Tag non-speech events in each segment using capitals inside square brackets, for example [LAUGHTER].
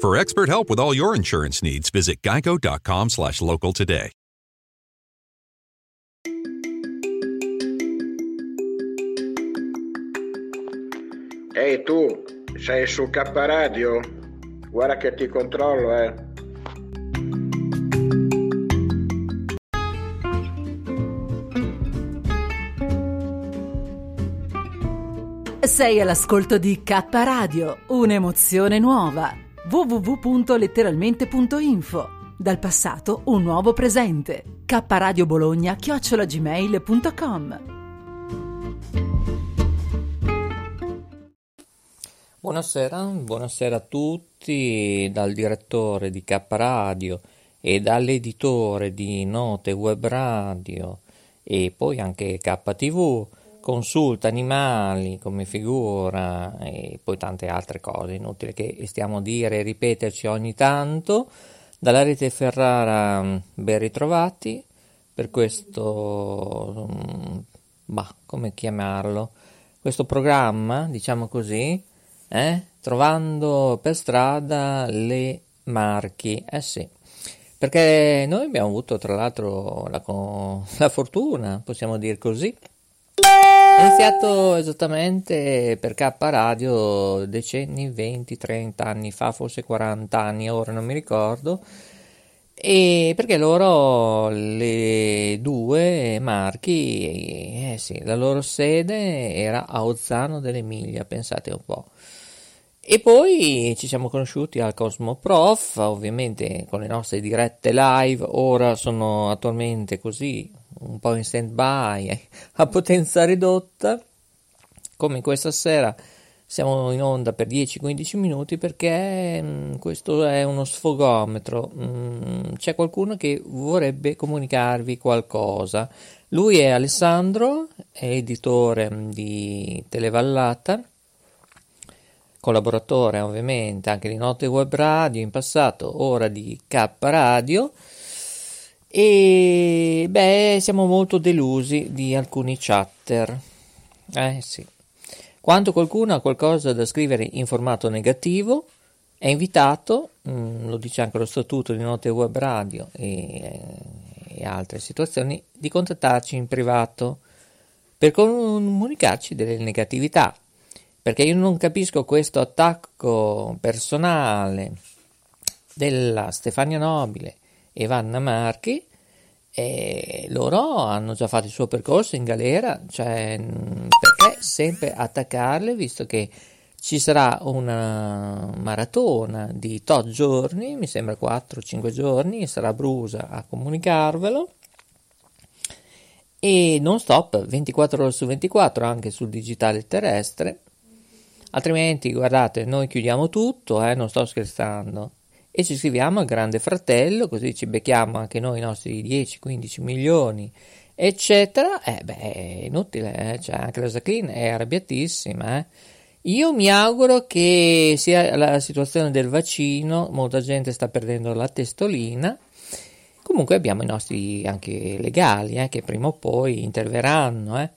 For expert help with all your insurance needs, visit geico.com slash local today. Ehi tu, sei su K Radio? Guarda che ti controllo, eh. Sei all'ascolto di K Radio, un'emozione nuova. www.letteralmente.info Dal passato un nuovo presente. K Radio Bologna chiocciolagmail.com Buonasera, buonasera a tutti dal direttore di K Radio e dall'editore di Note Web Radio e poi anche KTV, consulta animali come figura e poi tante altre cose, inutile che stiamo a dire e ripeterci ogni tanto. Dalla rete Ferrara ben ritrovati per questo, mm, bah, come chiamarlo, questo programma, diciamo così, eh? trovando per strada le marchi. Eh sì, perché noi abbiamo avuto tra l'altro la, la fortuna, possiamo dire così. È iniziato esattamente per K Radio decenni, 20, 30 anni fa, forse 40 anni, ora non mi ricordo. E perché loro, le due marchi, eh sì, la loro sede era a Ozzano dell'Emilia, pensate un po'. E poi ci siamo conosciuti al Cosmo Prof, ovviamente con le nostre dirette live, ora sono attualmente così un po' in stand by a potenza ridotta, come questa sera siamo in onda per 10-15 minuti perché mh, mm, questo è uno sfogometro, mh, mm, c'è qualcuno che vorrebbe comunicarvi qualcosa. Lui è Alessandro, è editore di Televallata collaboratore ovviamente anche di Note Web Radio in passato, ora di K Radio. E beh, siamo molto delusi di alcuni chatter. Eh sì. Quando qualcuno ha qualcosa da scrivere in formato negativo, è invitato, mh, mm, lo dice anche lo statuto di Note Web Radio e, e altre situazioni, di contattarci in privato per comunicarci delle negatività perché io non capisco questo attacco personale della Stefania Nobile e Vanna Marchi e loro hanno già fatto il suo percorso in galera, cioè perché sempre attaccarle visto che ci sarà una maratona di tot giorni, mi sembra 4-5 giorni, sarà Brusa a comunicarvelo. E non stop 24 ore su 24 anche sul digitale terrestre. Altrimenti, guardate, noi chiudiamo tutto, eh, non sto scherzando, e ci iscriviamo al Grande Fratello, così ci becchiamo anche noi i nostri 10-15 milioni, eccetera. Eh beh, è inutile, eh? cioè, anche la Jacqueline è arrabbiatissima, eh. Io mi auguro che sia la situazione del vaccino, molta gente sta perdendo la testolina. Comunque abbiamo i nostri anche legali eh, che prima o poi interverranno. Eh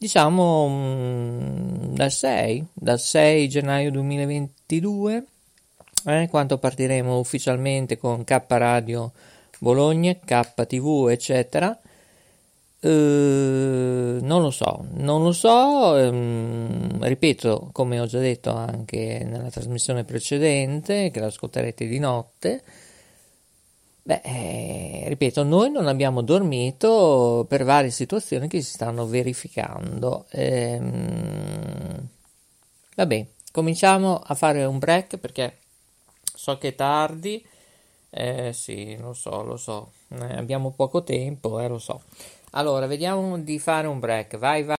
diciamo mm, dal 6, dal 6 gennaio 2022, eh, quando partiremo ufficialmente con K Radio Bologna, KTV, eccetera. Eh, non lo so, non lo so, ehm, ripeto, come ho già detto anche nella trasmissione precedente, che l'ascolterete di notte, Beh, eh, ripeto, noi non abbiamo dormito per varie situazioni che si stanno verificando. Ehm, vabbè, cominciamo a fare un break perché so che è tardi. Eh, sì, lo so, lo so. Eh, abbiamo poco tempo, eh, lo so. Allora, vediamo di fare un break. Vai, vai.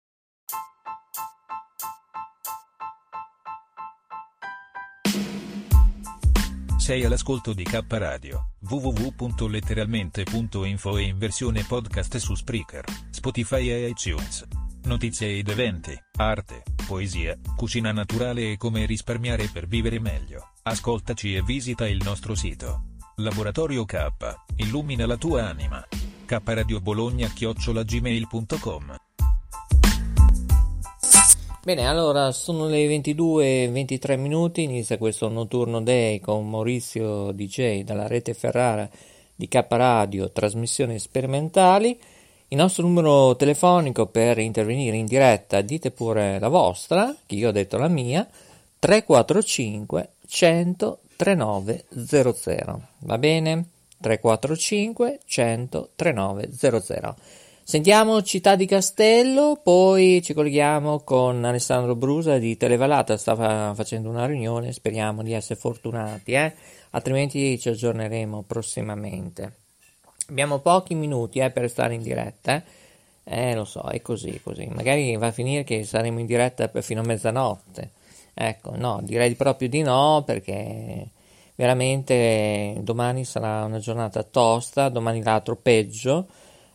Sei all'ascolto di K Radio, www.letteralmente.info e in versione podcast su Spreaker, Spotify e iTunes. Notizie ed eventi, arte, poesia, cucina naturale e come risparmiare per vivere meglio. Ascoltaci e visita il nostro sito. Laboratorio K, illumina la tua anima. K Radio Bologna chiocciolagmail.com Bene, allora sono le 22:23 minuti, inizia questo notturno day con Maurizio DJ dalla rete Ferrara di K Radio, trasmissioni sperimentali. Il nostro numero telefonico per intervenire in diretta, dite pure la vostra, che io ho detto la mia, 345 100 3900. Va bene? 345 100 3900. Sentiamo Città di Castello, poi ci colleghiamo con Alessandro Brusa di Televalata, stava facendo una riunione, speriamo di essere fortunati, eh? altrimenti ci aggiorneremo prossimamente. Abbiamo pochi minuti eh, per stare in diretta, eh? eh? lo so, è così, così. Magari va a finire che saremo in diretta fino a mezzanotte. Ecco, no, direi proprio di no perché veramente domani sarà una giornata tosta, domani l'altro peggio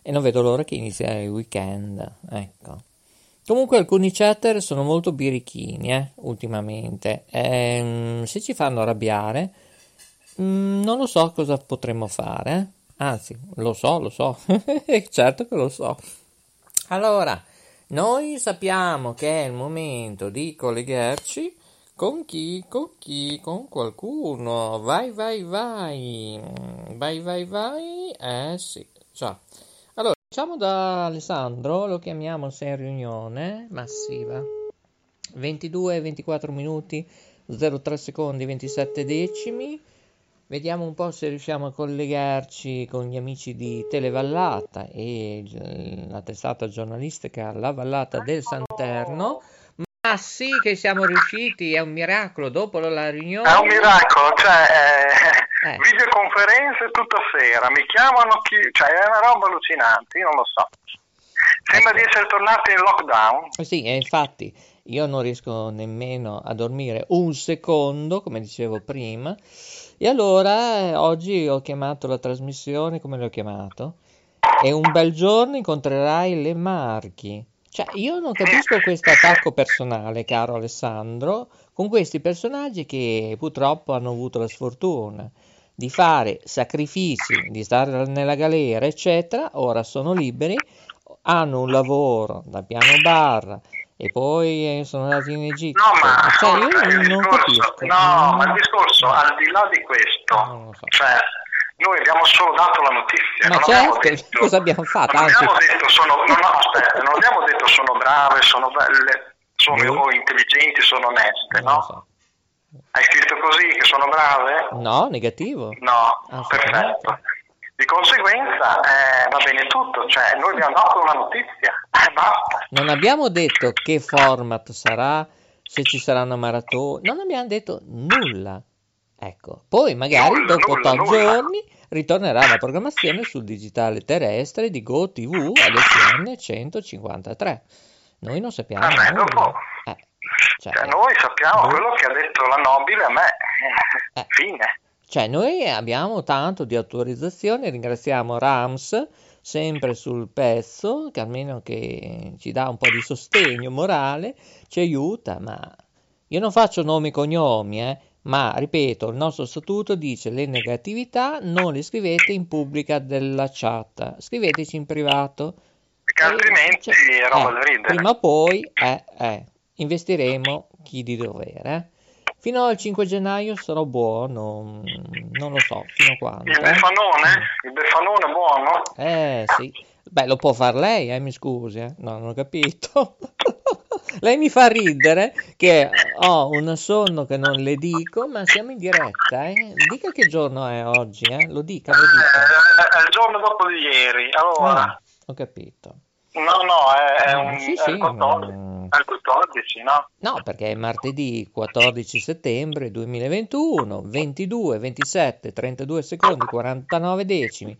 e non vedo l'ora che inizi il weekend, ecco. Comunque alcuni chatter sono molto birichini, eh, ultimamente. Ehm, se ci fanno arrabbiare, mm, non lo so cosa potremmo fare. Anzi, lo so, lo so. [LAUGHS] certo che lo so. Allora, noi sappiamo che è il momento di collegarci con chi? Con chi? Con qualcuno. Vai, vai, vai. Vai, vai, vai. Eh sì, ciao. Facciamo da Alessandro, lo chiamiamo se in riunione massiva. 22 24 minuti 03 secondi 27 decimi. Vediamo un po' se riusciamo a collegarci con gli amici di Televallata e la testata giornalistica La Vallata del Santerno. Ma sì che siamo riusciti, è un miracolo dopo la riunione. È un miracolo, cioè eh, eh. videoconferenze tutta sera, mi chiamano chi... cioè è una roba allucinante, io non lo so. Sembra ecco. di essere tornati in lockdown. Eh sì, e infatti io non riesco nemmeno a dormire un secondo, come dicevo prima, e allora eh, oggi ho chiamato la trasmissione, come l'ho chiamato? E un bel giorno incontrerai le Marchi. Cioè, io non capisco questo attacco personale, caro Alessandro, con questi personaggi che purtroppo hanno avuto la sfortuna di fare sacrifici, di stare nella galera, eccetera, ora sono liberi, hanno un lavoro da piano bar e poi sono andati in Egitto. No, ma cioè, io non, non capisco. No, ma il discorso, al di là di questo, so. cioè, noi abbiamo solo dato la notizia. Ma certo, detto, [LAUGHS] cosa abbiamo fatto? Non abbiamo detto sono, no, no, aspetta, non abbiamo detto sono brave, sono belle, sono mm. intelligenti, sono oneste, no? So. Hai scritto così che sono brave? No, negativo. No, perfetto. Di conseguenza eh, va bene tutto, cioè noi abbiamo dato una notizia, [LAUGHS] eh, basta. Non abbiamo detto che format sarà, se ci sarà una maratona, non abbiamo detto nulla. Ecco, poi magari nulla, dopo nulla, 8 nulla. giorni ritornerà la programmazione sul digitale terrestre di GoTV alle 153. Noi non sappiamo. Vabbè, dopo, eh. Cioè, cioè, noi sappiamo noi... quello che ha detto la nobile a me. Eh. Fine. Cioè, noi abbiamo tanto di autorizzazione, ringraziamo Rams sempre sul pezzo, che almeno che ci dà un po' di sostegno morale, ci aiuta, ma io non faccio nomi e cognomi, eh, ma ripeto, il nostro statuto dice le negatività non le scrivete in pubblica della chat, scriveteci in privato. Perché altrimenti cioè, eh, da ridere. Prima o poi, eh, eh investiremo chi di dovere. Fino al 5 gennaio sarò buono, non lo so fino a quando. Il befanone? Eh? Il befanone buono? Eh sì, beh lo può far lei, eh, mi scusi, eh? no non ho capito. [LAUGHS] lei mi fa ridere che ho un sonno che non le dico, ma siamo in diretta, eh? Dica che giorno è oggi, eh? Lo dica, lo dica. Eh, è il giorno dopo di ieri, allora... Ah, ho capito. No, no, è, è un... Sì, sì, è 14. Al 14, no? No, perché è martedì 14 settembre 2021, 22, 27, 32 secondi, 49 decimi.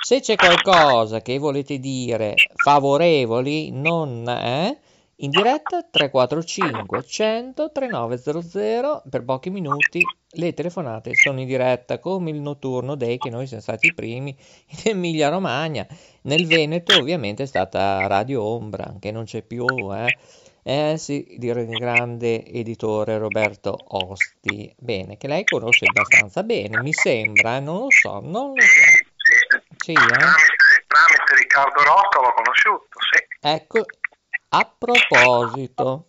Se c'è qualcosa che volete dire favorevoli, non eh, in diretta 345 100 3900 per pochi minuti le telefonate sono in diretta come il notturno day che noi siamo stati i primi in Emilia Romagna nel Veneto ovviamente è stata Radio Ombra che non c'è più eh eh sì, dire il grande editore Roberto Osti. Bene, che lei conosce abbastanza bene, mi sembra, eh? non lo so, non lo so. Sì, eh? tramite, tramite Riccardo Rotto l'ho conosciuto, sì. Ecco, a proposito,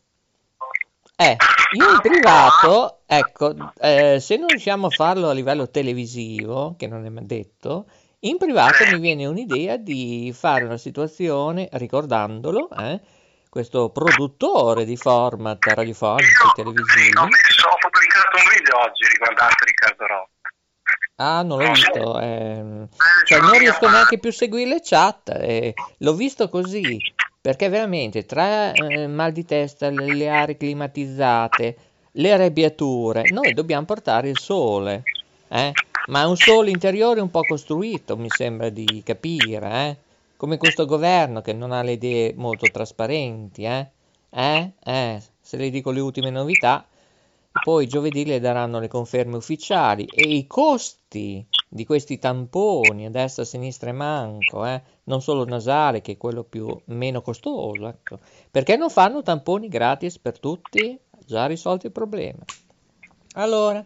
eh, io in privato, ecco, eh, se non riusciamo a farlo a livello televisivo, che non è mai detto, in privato mi viene un'idea di fare una situazione, ricordandolo, eh, questo produttore di format radiofonici televisivi. Sì, ho, messo, ho pubblicato un video oggi riguardante Riccardo Rotta. Ah, non l'ho visto. Eh, cioè, non riesco neanche più a seguire le chat. Eh, l'ho visto così perché veramente tra eh, mal di testa, le, le aree climatizzate, le arrabbiature, noi dobbiamo portare il sole. Eh? Ma un sole interiore un po' costruito, mi sembra di capire. Eh? come questo governo che non ha le idee molto trasparenti, eh? Eh? Eh? Se le dico le ultime novità, poi giovedì le daranno le conferme ufficiali e i costi di questi tamponi a destra, a sinistra e manco, eh? non solo nasale che è quello più meno costoso, ecco. perché non fanno tamponi gratis per tutti? Già risolto il problema. Allora,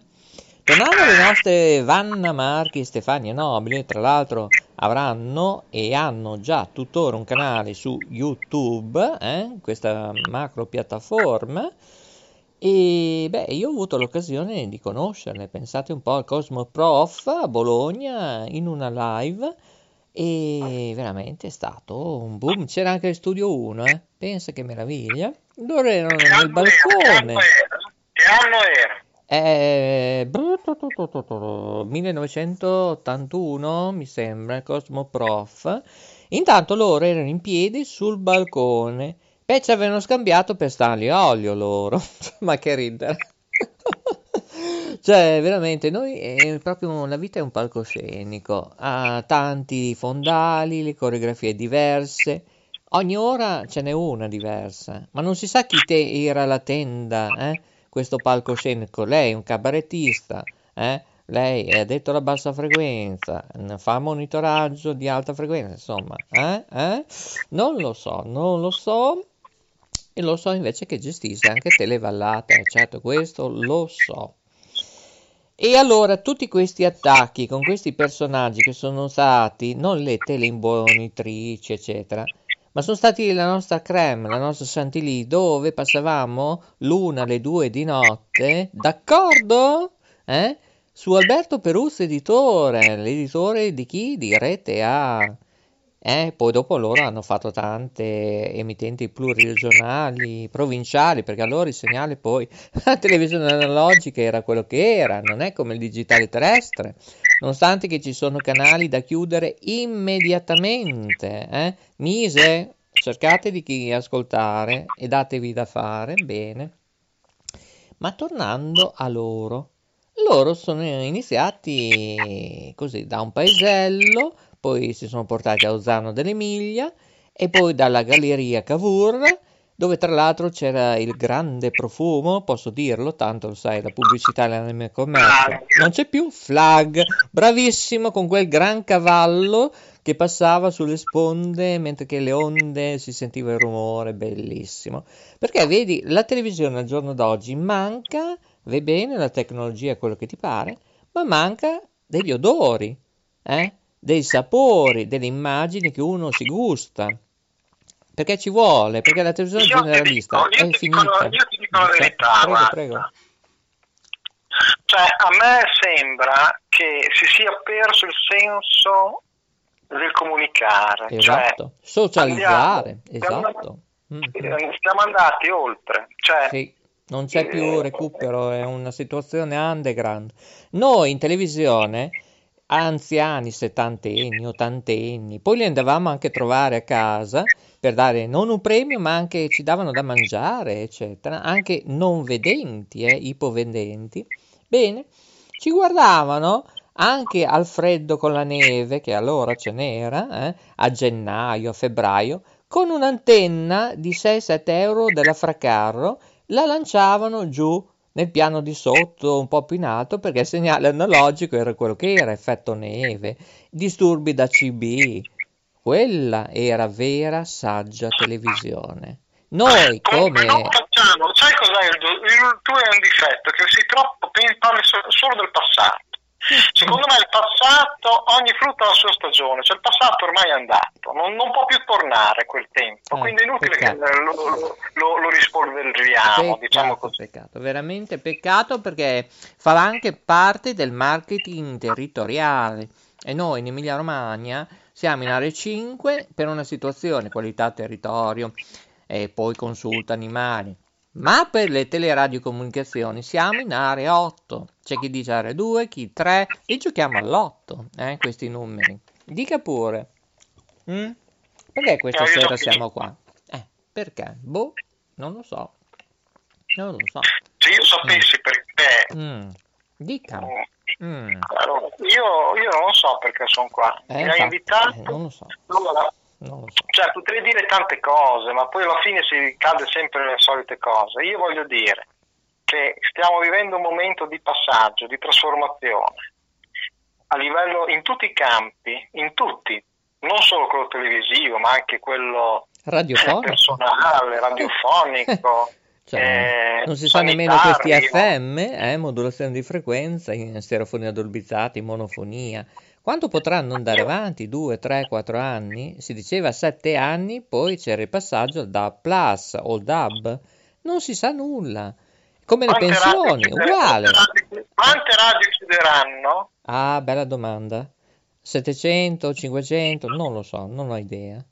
tornando alle nostre Vanna Marchi e Stefania Nobili, tra l'altro avranno e hanno già tuttora un canale su YouTube, eh, questa macro piattaforma. E beh, io ho avuto l'occasione di conoscerle, pensate un po' al Cosmo Prof a Bologna in una live e veramente è stato un boom. C'era anche il Studio 1, eh? pensa che meraviglia. Loro erano nel balcone. Che anno era? Eh, 1981 mi sembra, Cosmo Prof. Intanto loro erano in piedi sul balcone. Beh, ci avevano scambiato per Stanley Olio loro. [LAUGHS] Ma che ridere. [LAUGHS] cioè, veramente, noi è proprio la vita è un palcoscenico. Ha tanti fondali, le coreografie diverse. Ogni ora ce n'è una diversa. Ma non si sa chi te era la tenda, eh? questo palcoscenico, lei è un cabarettista, eh? lei è addetto alla bassa frequenza, fa monitoraggio di alta frequenza, insomma, eh? Eh? non lo so, non lo so, e lo so invece che gestisce anche televallate, certo questo lo so. E allora tutti questi attacchi con questi personaggi che sono stati non le teleimbonitrici, eccetera, ma sono stati la nostra creme, la nostra Chantilly, dove passavamo l'una alle due di notte, d'accordo? Eh? Su Alberto Peruzzi editore, l'editore di chi? Di Rete A. Eh, poi dopo loro hanno fatto tante emittenti pluriregionali, provinciali, perché allora il segnale poi, [LAUGHS] la televisione analogica era quello che era, non è come il digitale terrestre, nonostante che ci sono canali da chiudere immediatamente. Eh? Mise, cercate di chi ascoltare e datevi da fare, bene. Ma tornando a loro, loro sono iniziati così da un paesello, poi si sono portati a Ozzano dell'Emilia e poi dalla Galleria Cavour, dove tra l'altro c'era il grande profumo, posso dirlo, tanto lo sai, la pubblicità nel mio commercio. Non c'è più flag, bravissimo con quel gran cavallo che passava sulle sponde mentre che le onde si sentiva il rumore, bellissimo. Perché vedi, la televisione al giorno d'oggi manca, va bene, la tecnologia è quello che ti pare, ma manca degli odori, eh? Dei sapori, delle immagini che uno si gusta. Perché ci vuole, perché la televisione io generalista dico, è finita. Dico, io ti dico la verità. Prego, prego. Cioè, a me sembra che si sia perso il senso del comunicare. Esatto, cioè, socializzare, andiamo, esatto. Siamo, mm-hmm. siamo andati oltre. Cioè, sì. Non c'è più recupero, è una situazione underground. Noi in televisione anziani, settantenni, ottantenni. Poi li andavamo anche a trovare a casa per dare non un premio, ma anche ci davano da mangiare, eccetera. Anche non vedenti, eh, ipovedenti. Bene, ci guardavano anche al freddo con la neve, che allora ce n'era, eh, a gennaio, a febbraio, con un'antenna di 6-7 euro della Fracarro, la lanciavano giù nel piano di sotto, un po' più in alto, perché il segnale analogico era quello che era, effetto neve, disturbi da CB. Quella era vera saggia televisione. Noi come... Non facciamo, sai cos'è il, il tuo è un difetto, che si troppo parli solo del passato. Secondo me il passato, ogni frutto ha la sua stagione, cioè il passato ormai è andato, non, non può più tornare quel tempo, eh, quindi è inutile peccato. che lo, lo, lo, lo rispolveriamo, diciamo così. Peccato, veramente peccato perché fa anche parte del marketing territoriale e noi in Emilia Romagna siamo in area 5 per una situazione qualità territorio e poi consulta animali ma per le teleradiocomunicazioni siamo in area 8. C'è chi dice area 2, chi 3 e giochiamo all'8, eh, questi numeri. Dica pure. Mm? Perché questa sera siamo qua? Eh, perché? Boh, non lo so. Non lo so. Se io sapessi mm. perché... Mm. Dica. Mm. Allora, io, io, non so perché sono qua. Eh, Mi hai invitato... Eh, non lo so. Allora, non so. Cioè, potrei dire tante cose, ma poi alla fine si cade sempre nelle solite cose. Io voglio dire che stiamo vivendo un momento di passaggio, di trasformazione, a livello in tutti i campi, in tutti, non solo quello televisivo, ma anche quello radiofonico. personale, radiofonico. [LAUGHS] Cioè, eh, non si sa nemmeno questi FM, eh, modulazione di frequenza, stereofonia dolbizzata, in monofonia. Quanto potranno andare avanti? 2, 3, 4 anni? Si diceva 7 anni, poi c'era il passaggio al DAB Plus o il DAB. Non si sa nulla. Come le pensioni, uguale. Quante radio chiuderanno? Ah, bella domanda. 700, 500, non lo so, non ho idea.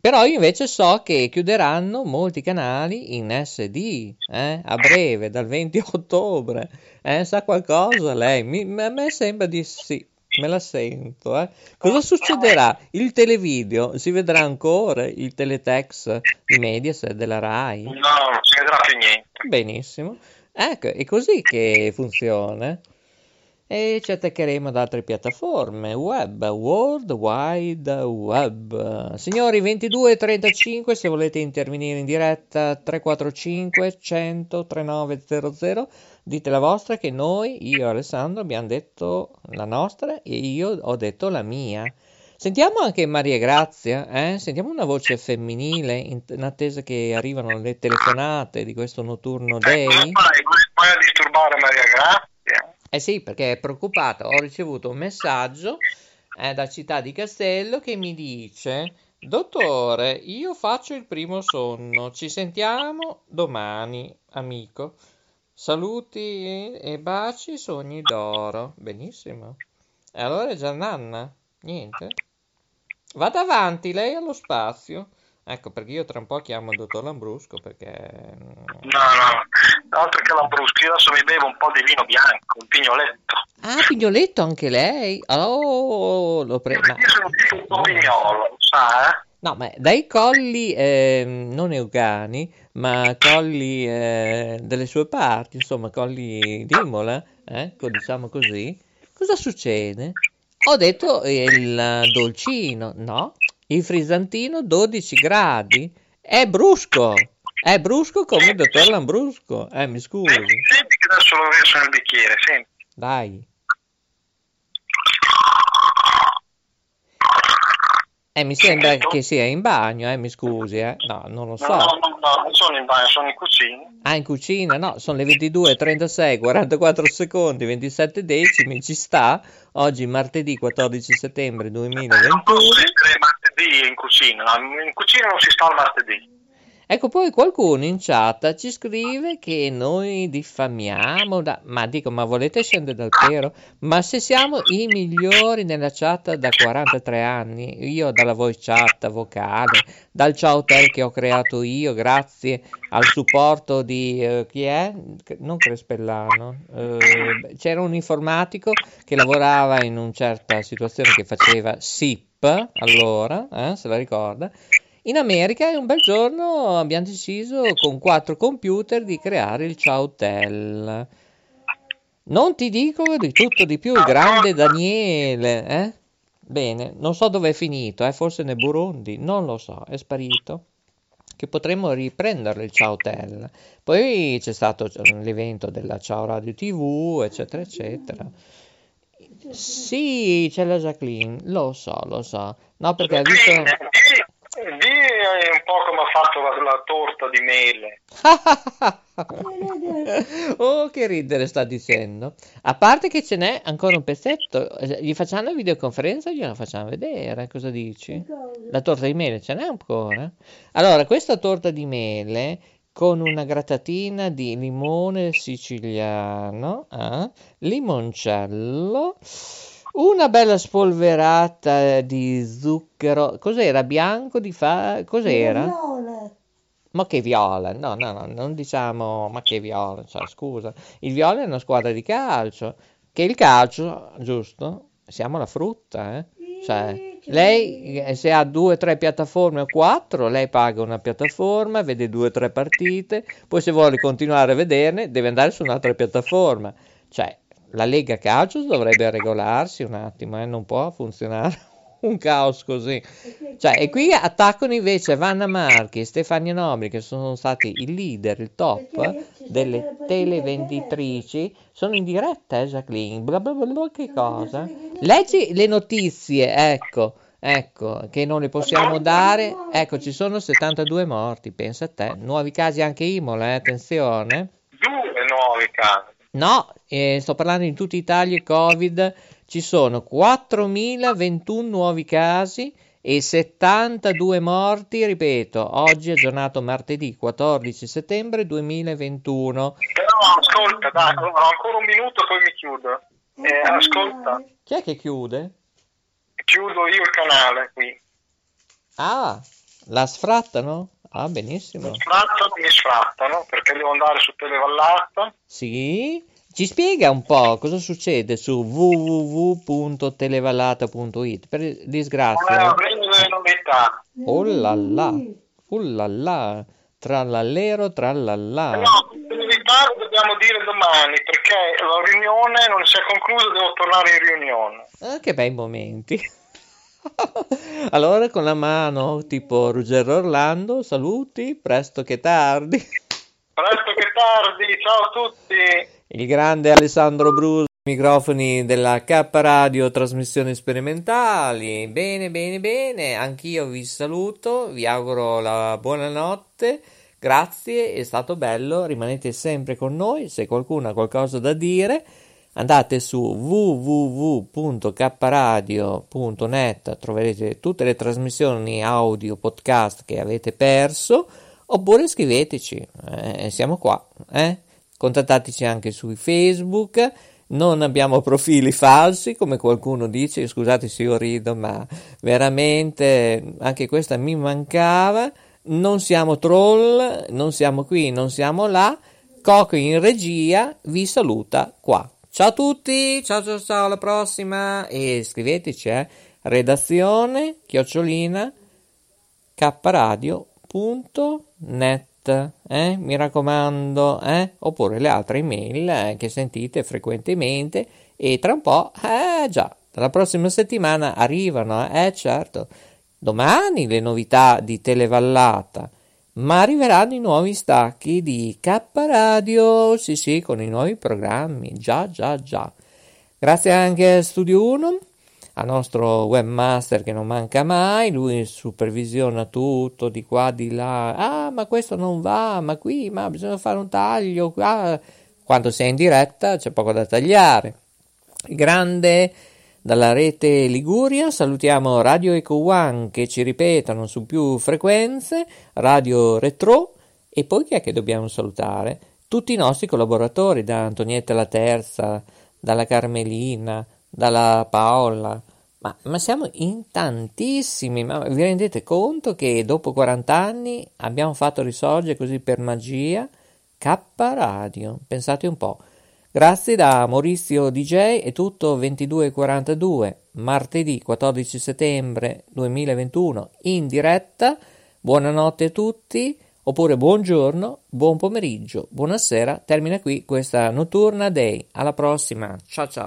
Però io invece so che chiuderanno molti canali in SD eh? a breve, dal 20 ottobre. Eh? Sa qualcosa lei? Mi, a me sembra di sì. Me la sento, eh. Cosa succederà? Il televideo si vedrà ancora? Il teletext di Mediaset della Rai? No, non si vedrà più niente. Benissimo. Ecco, è così che funziona e ci attaccheremo ad altre piattaforme web, World Wide Web. Signori 2235 se volete intervenire in diretta 345 100 3900 dite la vostra che noi, io e Alessandro abbiamo detto la nostra e io ho detto la mia. Sentiamo anche Maria Grazia, eh? sentiamo una voce femminile in, attesa che arrivano le telefonate di questo notturno day. Eh, fai? Vai a disturbare Maria Grazia? Eh sì, perché è preoccupato. Ho ricevuto un messaggio eh, da Città di Castello che mi dice: Dottore, io faccio il primo sonno. Ci sentiamo domani, amico. Saluti e baci, sogni d'oro. Benissimo. E allora Giannanna? Niente? Vada avanti, lei allo spazio. Ecco, perché io tra un po' chiamo il dottor Lambrusco perché... No, no, altro che Lambrusco, io adesso mi bevo un po' di vino bianco, un pignoletto. Ah, pignoletto anche lei? Oh, lo prendo. Io sono tipo un po' pignolo, sa, eh? No, ma dai colli eh, non eugani, ma colli eh, delle sue parti, insomma, colli di Imola, eh, diciamo così, cosa succede? Ho detto il dolcino, no? Il frisantino 12 gradi. È brusco. È brusco come il dottor Lambrusco. Eh, mi scusi. Senti, senti che adesso lo verso nel bicchiere, senti. Dai. Eh, mi sembra che sia in bagno, eh, mi scusi, eh. No, non lo so. No, no, no, no, non sono in bagno, sono in cucina. Ah, in cucina? No, sono le 22, 36, 44 secondi, 27 decimi, ci sta. Oggi martedì 14 settembre 2021. Eh, non posso essere martedì in cucina, in cucina non si sta il martedì. Ecco, poi qualcuno in chat ci scrive che noi diffamiamo, da... ma dico, ma volete scendere dal pero? Ma se siamo i migliori nella chat da 43 anni, io dalla voice chat vocale, dal ciao hotel che ho creato io, grazie al supporto di, uh, chi è? Non Crespellano, uh, c'era un informatico che lavorava in una certa situazione che faceva SIP, allora, eh, se la ricorda, in America un bel giorno abbiamo deciso con quattro computer di creare il Ciautel. Non ti dico di tutto di più, grande Daniele, eh? Bene, non so dove è finito, eh, forse nel Burundi, non lo so, è sparito. Che potremmo riprenderlo il Ciao. Poi c'è stato l'evento della Ciao Radio TV, eccetera, eccetera. Sì, c'è la Jacqueline, lo so, lo so. No, perché ha visto... Di, di un po' come ha fatto la, la torta di mele. [LAUGHS] oh, che ridere sta dicendo. A parte che ce n'è ancora un pezzetto, gli facciamo la videoconferenza e gliela facciamo vedere, cosa dici? La torta di mele ce n'è ancora? Allora, questa torta di mele con una grattatina di limone siciliano, eh? Limoncello, una bella spolverata di zucchero. Cos'era? Bianco di fa? Cos'era? Viola. Ma che viola? No, no, no, non diciamo ma che viola, cioè, scusa. Il viola è una squadra di calcio, che il calcio, giusto? Siamo la frutta, eh? Cioè, lei eh, se ha due o tre piattaforme o quattro, lei paga una piattaforma, vede due o tre partite, poi se vuole continuare a vederne deve andare su un'altra piattaforma. Cioè, la Lega Calcio dovrebbe regolarsi un attimo, eh? non può funzionare [LAUGHS] un caos così. Cioè, e qui attaccano invece Vanna Marchi e Stefania Nobili, che sono stati i leader, il top delle televenditrici. Sono in diretta, eh, Jacqueline? Bla bla bla, che cosa? Leggi le notizie, ecco. Ecco, che non le possiamo dare. Ecco, ci sono 72 morti, pensa a te. Nuovi casi anche Imola, eh, attenzione. Due nuovi casi. No, eh, sto parlando in tutta Italia Covid ci sono 4.021 nuovi casi e 72 morti, ripeto, oggi è giornato martedì 14 settembre 2021. Però ascolta, dai, ho ancora un minuto poi mi chiudo. Eh, ascolta. Chi è che chiude? Chiudo io il canale qui. Ah, la sfrattano? Ah, benissimo. Mi sfrattano, mi sfrattano perché devo andare su Televallata. Sì. Ci spiega un po' cosa succede su www.televallata.it per disgrazia. Non avremo delle novità. Oh là là, oh là là, trallallero, trallallà. No, le novità lo dobbiamo dire domani perché la riunione non si è conclusa, devo tornare in riunione. Ah, che bei momenti. Allora con la mano tipo Ruggero Orlando, saluti, presto che tardi. Presto che tardi, ciao a tutti il grande Alessandro Bruso, microfoni della K Radio, trasmissioni sperimentali. Bene, bene, bene, anch'io vi saluto, vi auguro la buonanotte. Grazie, è stato bello, rimanete sempre con noi, se qualcuno ha qualcosa da dire andate su www.kradio.net, troverete tutte le trasmissioni audio podcast che avete perso, oppure scriveteci, eh, siamo qua, eh? Contattateci anche su Facebook. Non abbiamo profili falsi, come qualcuno dice. Scusate se io rido, ma veramente anche questa mi mancava. Non siamo troll, non siamo qui, non siamo là. Coco in regia vi saluta qua. Ciao a tutti, ciao ciao ciao, alla prossima. E scriveteci eh, redazione chiocciolina kradio.net eh? mi raccomando, eh? oppure le altre email eh, che sentite frequentemente. E tra un po', eh già, la prossima settimana arrivano, eh certo, domani le novità di Televallata, ma arriveranno i nuovi stacchi di K Radio, sì sì, con i nuovi programmi, già già già. Grazie anche a Studio 1 al nostro webmaster che non manca mai, lui supervisiona tutto di qua, di là, ah ma questo non va, ma qui, ma bisogna fare un taglio, qua. quando sei in diretta c'è poco da tagliare. Grande dalla rete Liguria salutiamo Radio Eco One che ci ripetono su più frequenze, Radio Retro e poi chi è che dobbiamo salutare? Tutti i nostri collaboratori, da Antonietta la Terza, dalla Carmelina, dalla Paola, ma, ma, siamo in tantissimi, ma vi rendete conto che dopo 40 anni abbiamo fatto risorgere così per magia K Radio, pensate un po'. Grazie da Maurizio DJ, è tutto 22.42, martedì 14 settembre 2021 in diretta. Buonanotte a tutti, oppure buongiorno, buon pomeriggio, buonasera. Termina qui questa notturna day. Alla prossima, ciao ciao.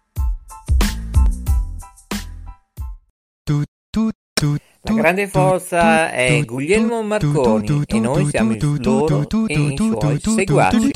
La grande forza è Guglielmo Marconi e noi siamo il loro e i suoi seguaci.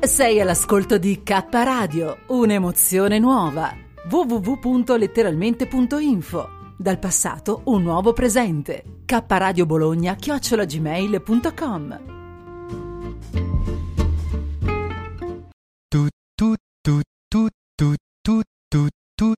Sei all'ascolto di K Radio, un'emozione nuova. www.letteralmente.info Dal passato un nuovo presente. K Radio Bologna chiocciolagmail.com toot toot toot toot toot toot toot toot